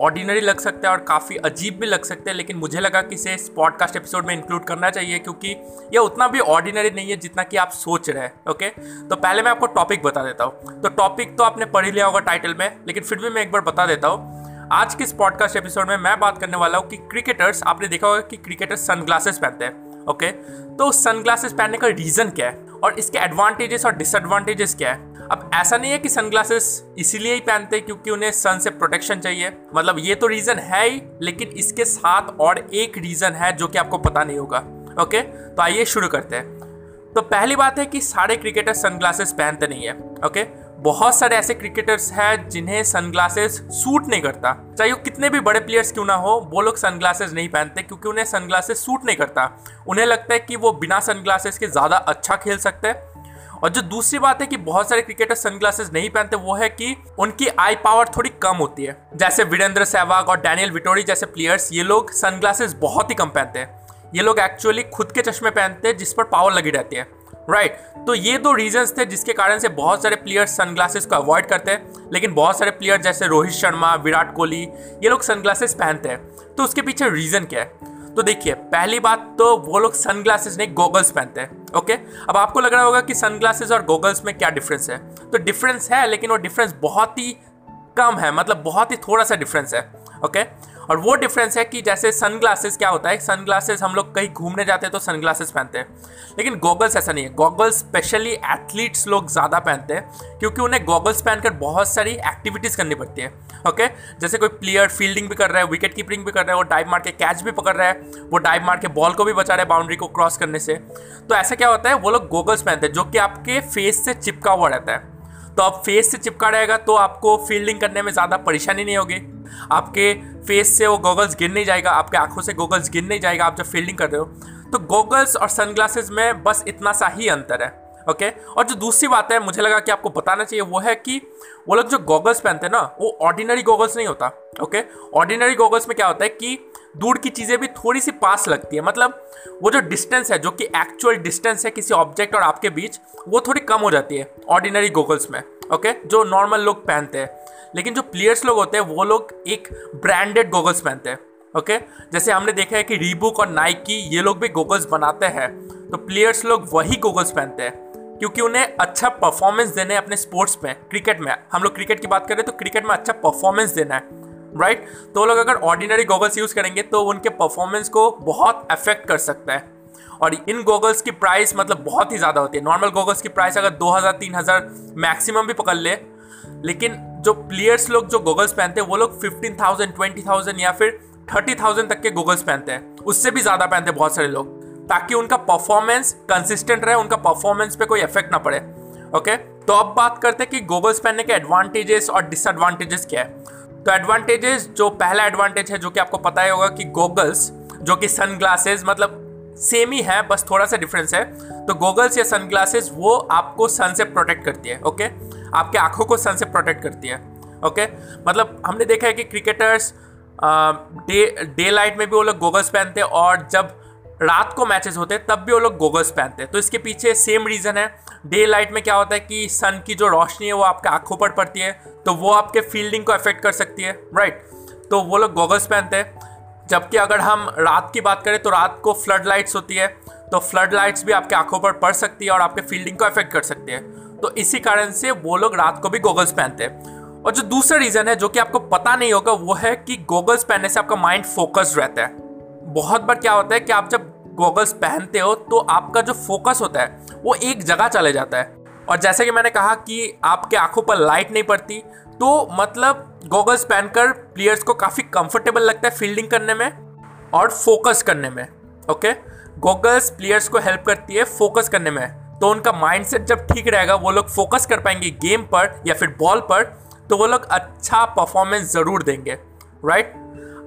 Ordinary लग सकता है और काफ़ी अजीब भी लग सकते हैं, लेकिन मुझे लगा कि इसे इस पॉडकास्ट एपिसोड में इंक्लूड करना चाहिए, क्योंकि ये उतना भी ऑर्डिनरी नहीं है जितना कि आप सोच रहे हैं ओके तो पहले मैं आपको टॉपिक बता देता हूँ। तो टॉपिक तो आपने पढ़ ही लिया होगा टाइटल में, लेकिन फिर भी मैं एक बार बता देता हूँ। आज के इस पॉडकास्ट एपिसोड में मैं बात करने वाला हूँ कि क्रिकेटर्स आपने देखा होगा कि क्रिकेटर्स सनग्लासेस पहनते हैं ओके तो सनग्लासेस पहनने का रीज़न क्या है और इसके एडवांटेजेस और डिसएडवांटेजेस क्या है? अब ऐसा नहीं है कि सनग्लासेस इसीलिए ही पहनते हैं क्योंकि उन्हें सन से प्रोटेक्शन चाहिए। मतलब ये तो रीज़न है ही, लेकिन इसके साथ और एक रीज़न है जो कि आपको पता नहीं होगा। ओके तो आइए शुरू करते हैं। तो पहली बात है कि सारे क्रिकेटर सनग्लासेस पहनते नहीं है। ओके बहुत सारे ऐसे क्रिकेटर्स हैं जिन्हें सनग्लासेस सूट नहीं करता। चाहे वो कितने भी बड़े प्लेयर्स क्यों ना हो, वो लोग सनग्लासेस नहीं पहनते क्योंकि उन्हें सनग्लासेस सूट नहीं करता। उन्हें लगता है कि वो बिना सनग्लासेस के ज़्यादा अच्छा खेल सकते हैं। और जो दूसरी बात है कि बहुत सारे क्रिकेटर सनग्लासेस नहीं पहनते, वो है कि उनकी आई पावर थोड़ी कम होती है। जैसे वीरेंद्र सहवाग और डैनियल विटोरी जैसे प्लेयर्स ये लोग सनग्लासेस बहुत ही कम पहनते हैं। ये लोग एक्चुअली खुद के चश्मे पहनते हैं, जिस पर पावर लगी रहती है। Right right. तो ये दो रीजंस थे जिसके कारण से बहुत सारे प्लेयर्स सनग्लासेस को अवॉइड करते हैं, लेकिन बहुत सारे प्लेयर जैसे रोहित शर्मा, विराट कोहली, ये लोग सनग्लासेस पहनते हैं। तो उसके पीछे रीजन क्या है? तो देखिए, पहली बात तो वो लोग सनग्लासेस नहीं गोगल्स पहनते हैं ओके अब आपको लग रहा होगा कि सनग्लासेस और गोगल्स में क्या डिफरेंस है? तो डिफरेंस है, लेकिन वो डिफरेंस बहुत ही कम है मतलब बहुत ही थोड़ा सा डिफरेंस है ओके और वो डिफरेंस है कि जैसे सनग्लासेस क्या होता है सनग्लासेस हम लोग कहीं घूमने जाते हैं तो सनग्लासेस पहनते हैं, लेकिन गॉगल्स ऐसा नहीं है गॉगल्स स्पेशली एथलीट्स लोग ज़्यादा पहनते हैं, क्योंकि उन्हें गॉगल्स पहनकर बहुत सारी एक्टिविटीज़ करनी पड़ती है ओके जैसे कोई प्लेयर फील्डिंग भी कर रहा है विकेट कीपिंग भी कर रहा है, वो डाइव मार के कैच भी पकड़ रहा है, वो डाइव मार के बॉल को भी बचा रहा है बाउंड्री को क्रॉस करने से तो ऐसा क्या होता है, वो लोग गॉगल्स पहनते हैं, जो कि आपके फेस से चिपका हुआ रहता है तो आप फेस से चिपका रहेगा तो आपको फील्डिंग करने में ज़्यादा परेशानी नहीं होगी। आपके फेस से वो गॉगल्स गिर नहीं जाएगा, आपके आँखों से गॉगल्स गिर नहीं जाएगा, आप जब फील्डिंग कर रहे हो। तो गॉगल्स और सनग्लासेस में बस इतना सा ही अंतर है। ओके? और जो दूसरी बात है, मुझे लगा कि आपको बताना चाहिए, वो है कि वो लोग जो गॉगल्स पहनते हैं ना, वो ऑर्डिनरी गॉगल्स नहीं होता, ओके? ऑर्डिनरी गॉगल्स में क्या होता है कि दूर की चीज़ें भी थोड़ी सी पास लगती है। मतलब वो जो डिस्टेंस है, जो कि एक्चुअल डिस्टेंस है किसी ऑब्जेक्ट और आपके बीच, वो थोड़ी कम हो जाती है ऑर्डिनरी गॉगल्स में, ओके? जो नॉर्मल लोग पहनते हैं। लेकिन जो प्लेयर्स लोग होते हैं, वो लोग एक ब्रांडेड गॉगल्स पहनते हैं, ओके? जैसे हमने देखा है कि रीबुक और नाइकी ये लोग भी गॉगल्स बनाते हैं। तो प्लेयर्स लोग वही गॉगल्स पहनते हैं। क्योंकि उन्हें अच्छा परफॉर्मेंस देना है अपने स्पोर्ट्स में क्रिकेट में। हम लोग क्रिकेट की बात करें तो क्रिकेट में अच्छा परफॉर्मेंस देना है राइट तो लोग अगर ऑर्डिनरी गॉगल्स यूज़ करेंगे तो उनके परफॉर्मेंस को बहुत अफेक्ट कर सकता है। और इन गॉगल्स की प्राइस मतलब बहुत ही ज़्यादा होती है। नॉर्मल गॉगल्स की प्राइस अगर दो हज़ार, तीन हज़ार मैक्सिमम भी पकड़ ले, लेकिन जो प्लेयर्स लोग जो गॉगल्स पहनते हैं, वो लोग फिफ्टीन थाउज़ेंड ट्वेंटी थाउज़ेंड या फिर थर्टी थाउज़ेंड तक के गॉगल्स पहनते हैं। उससे भी ज़्यादा पहनते हैं बहुत सारे लोग। ताकि उनका परफॉर्मेंस कंसिस्टेंट रहे, उनका परफॉर्मेंस पे कोई इफ़ेक्ट ना पड़े। ओके तो अब बात करते हैं कि गॉगल्स पहनने के एडवांटेजेस और डिसएडवांटेजेस क्या है। तो एडवांटेजेस जो पहला एडवांटेज है, जो कि आपको पता ही होगा कि गोगल्स जो कि सन ग्लासेस मतलब सेम ही है, बस थोड़ा सा डिफरेंस है। तो गॉगल्स या सनग्लासेस वो आपको सन से प्रोटेक्ट करती है ओके आपके आँखों को सन से प्रोटेक्ट करती है ओके मतलब हमने देखा है कि क्रिकेटर्स डे डे लाइट में भी वो लोग गॉगल्स पहनते हैं और जब रात को मैचेस होते हैं, तब भी वो लोग गोगल्स पहनते हैं। तो इसके पीछे सेम रीज़न है। डे लाइट में क्या होता है कि सन की जो रोशनी है, वो आपके आँखों पर पड़ती है तो वो आपके फील्डिंग को अफेक्ट कर सकती है राइट तो वो लोग गोगल्स पहनते हैं। जबकि अगर हम रात की बात करें तो रात को फ्लड लाइट्स होती है तो फ्लड लाइट्स भी आपके आँखों पर पड़ सकती है और आपके फील्डिंग को अफेक्ट कर सकती है। तो इसी कारण से वो लोग रात को भी गोगल्स पहनते हैं। और जो दूसरा रीज़न है, जो कि आपको पता नहीं होगा, वो है कि गोगल्स पहनने से आपका माइंड फोकस्ड रहता है। बहुत बार क्या होता है कि आप जब गोगल्स पहनते हो तो आपका जो फोकस होता है, वो एक जगह चले जाता है। और जैसे कि मैंने कहा कि आपके आँखों पर लाइट नहीं पड़ती तो मतलब गॉगल्स पहनकर प्लेयर्स को काफ़ी कंफर्टेबल लगता है फील्डिंग करने में और फोकस करने में ओके गॉगल्स प्लेयर्स को हेल्प करती है फोकस करने में। तो उनका माइंडसेट जब ठीक रहेगा, वो लोग फोकस कर पाएँगे गेम पर या फिर बॉल पर तो वो लोग अच्छा परफॉर्मेंस ज़रूर देंगे राइट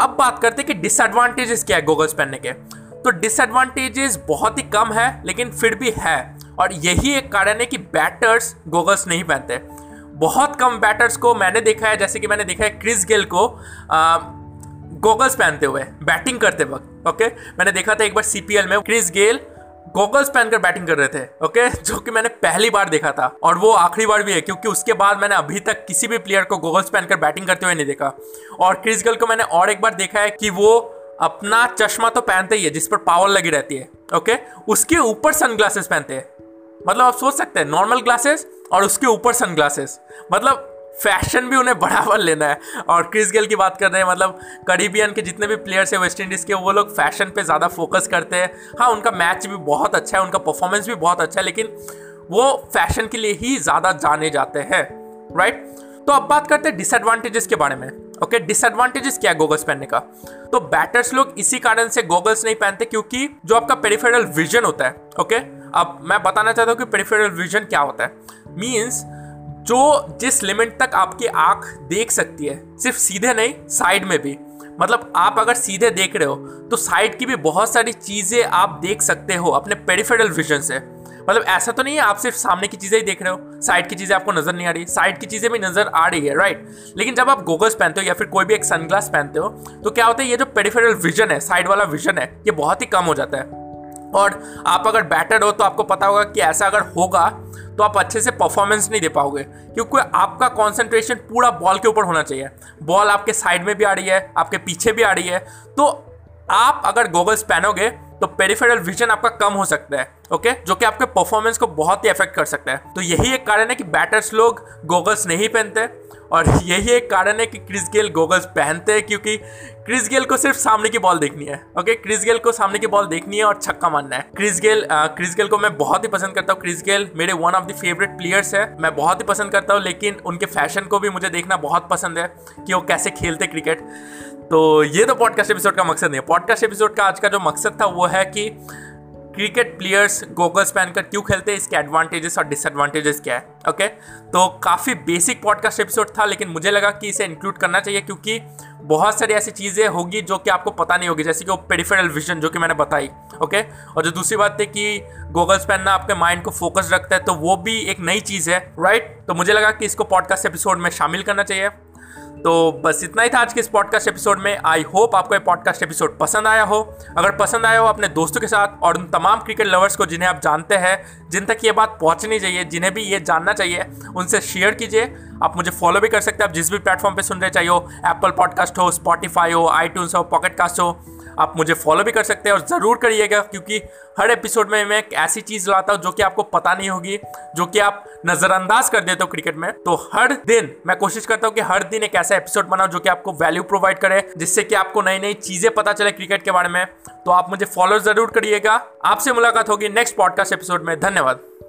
अब बात करते हैं कि डिसएडवांटेजेस क्या है गॉगल्स पहनने के। तो डिसएडवांटेजेस बहुत ही कम है, लेकिन फिर भी है। और यही एक कारण है कि बैटर्स गोगल्स नहीं पहनते। बहुत कम बैटर्स को मैंने देखा है, जैसे कि मैंने देखा है क्रिस गेल को गोगल्स पहनते हुए बैटिंग करते वक्त ओके मैंने देखा था एक बार सीपीएल में क्रिस गेल गोगल्स पहनकर बैटिंग कर रहे थे ओके जो कि मैंने पहली बार देखा था, और वो आखिरी बार भी है, क्योंकि उसके बाद मैंने अभी तक किसी भी प्लेयर को गोगल्स पहनकर बैटिंग करते हुए नहीं देखा। और क्रिस गेल को मैंने और एक बार देखा है कि वो अपना चश्मा तो पहनते ही है, जिस पर पावर लगी रहती है ओके उसके ऊपर सनग्लासेस पहनते हैं। मतलब आप सोच सकते हैं नॉर्मल ग्लासेस और उसके ऊपर सनग्लासेस मतलब फ़ैशन भी उन्हें बढ़ावा लेना है। और क्रिस गेल की बात कर रहे हैं मतलब करीबियन के जितने भी प्लेयर्स हैं वेस्ट इंडीज़ के, वो लोग फ़ैशन पे ज़्यादा फोकस करते हैं। हाँ उनका मैच भी बहुत अच्छा है, उनका परफॉर्मेंस भी बहुत अच्छा है, लेकिन वो फ़ैशन के लिए ही ज़्यादा जाने जाते हैं राइट तो अब बात करते हैं डिसएडवांटेजेस के बारे में। ओके okay, डिसएडवांटेजेस क्या है गोगल्स पहनने का? तो बैटर्स लोग इसी कारण से गोगल्स नहीं पहनते क्योंकि जो आपका पेरिफेरल विजन होता है ओके okay? अब मैं बताना चाहता हूँ कि पेरिफेरल विजन क्या होता है। मीन्स जो जिस लिमिट तक आपकी आँख देख सकती है सिर्फ़ सीधे नहीं साइड में भी। मतलब आप अगर सीधे देख रहे हो तो साइड की भी बहुत सारी चीज़ें आप देख सकते हो अपने पेरिफेरल विजन से। मतलब ऐसा तो नहीं है, आप सिर्फ़ सामने की चीज़ें ही देख रहे हो साइड की चीज़ें आपको नज़र नहीं आ रही साइड की चीज़ें भी नज़र आ रही है राइट लेकिन जब आप गोगल्स पहनते हो या फिर कोई भी एक सनग्लास पहनते हो तो क्या होता है, ये जो पेरिफेरल विजन है साइड वाला विजन है, ये बहुत ही कम हो जाता है। और आप अगर बैटर हो तो आपको पता होगा कि ऐसा अगर होगा तो आप अच्छे से परफॉर्मेंस नहीं दे पाओगे, क्योंकि आपका कॉन्सेंट्रेशन पूरा बॉल के ऊपर होना चाहिए। बॉल आपके साइड में भी आ रही है, आपके पीछे भी आ रही है तो आप अगर गोगल्स पहनोगे तो पेरिफेरल विजन आपका कम हो सकता है ओके जो कि आपके परफॉर्मेंस को बहुत ही अफेक्ट कर सकता है। तो यही एक कारण है कि बैटर्स लोग गोगल्स नहीं पहनते और यही एक कारण है कि क्रिस गेल गोगल्स पहनते हैं, क्योंकि क्रिस गेल को सिर्फ़ सामने की बॉल देखनी है ओके क्रिस गेल को सामने की बॉल देखनी है और छक्का मारना है। क्रिस गेल क्रिस गेल को मैं बहुत ही पसंद करता हूँ। क्रिस गेल मेरे one of the favourite players है। मैं बहुत ही पसंद करता हूँ, लेकिन उनके फ़ैशन को भी मुझे देखना बहुत पसंद है कि वो कैसे खेलते क्रिकेट तो ये तो पॉडकास्ट एपिसोड का मकसद नहीं है। पॉडकास्ट एपिसोड का आज का जो मकसद था वो है कि क्रिकेट प्लेयर्स गोगल्स पहनकर क्यों खेलते हैं, इसके एडवांटेजेस और डिसएडवांटेजेस क्या है ओके तो काफ़ी बेसिक पॉडकास्ट एपिसोड था, लेकिन मुझे लगा कि इसे इंक्लूड करना चाहिए, क्योंकि बहुत सारी ऐसी चीज़ें होगी जो कि आपको पता नहीं होगी, जैसे कि वो पेरिफेरल विजन जो कि मैंने बताई ओके और जो दूसरी बात है कि गोगल्स पहनना आपके माइंड को फोकस रखता है तो वो भी एक नई चीज़ है राइट तो मुझे लगा कि इसको पॉडकास्ट एपिसोड में शामिल करना चाहिए। तो बस इतना ही था आज के इस पॉडकास्ट एपिसोड में। आई होप आपको ये पॉडकास्ट एपिसोड पसंद आया हो। अगर पसंद आया हो अपने दोस्तों के साथ और उन तमाम क्रिकेट लवर्स को जिन्हें आप जानते हैं, जिन तक ये बात पहुंचनी चाहिए, जिन्हें भी ये जानना चाहिए, उनसे शेयर कीजिए। आप मुझे फॉलो भी कर सकते हैं। आप जिस भी प्लेटफॉर्म पर सुन रहे चाहिए हो एप्पल पॉडकास्ट हो स्पॉटीफाई हो आई हो पॉकेटकास्ट हो आप मुझे फॉलो भी कर सकते हैं और ज़रूर करिएगा, क्योंकि हर एपिसोड में मैं एक ऐसी चीज़ लाता हूँ जो कि आपको पता नहीं होगी, जो कि आप नज़रअंदाज कर देते हो क्रिकेट में। तो हर दिन मैं कोशिश करता हूँ कि हर दिन एक ऐसा एपिसोड बनाओ जो कि आपको वैल्यू प्रोवाइड करे, जिससे कि आपको नई नई चीज़ें पता चले क्रिकेट के बारे में। तो आप मुझे फॉलो ज़रूर करिएगा। आपसे मुलाकात होगी नेक्स्ट पॉडकास्ट एपिसोड में। धन्यवाद।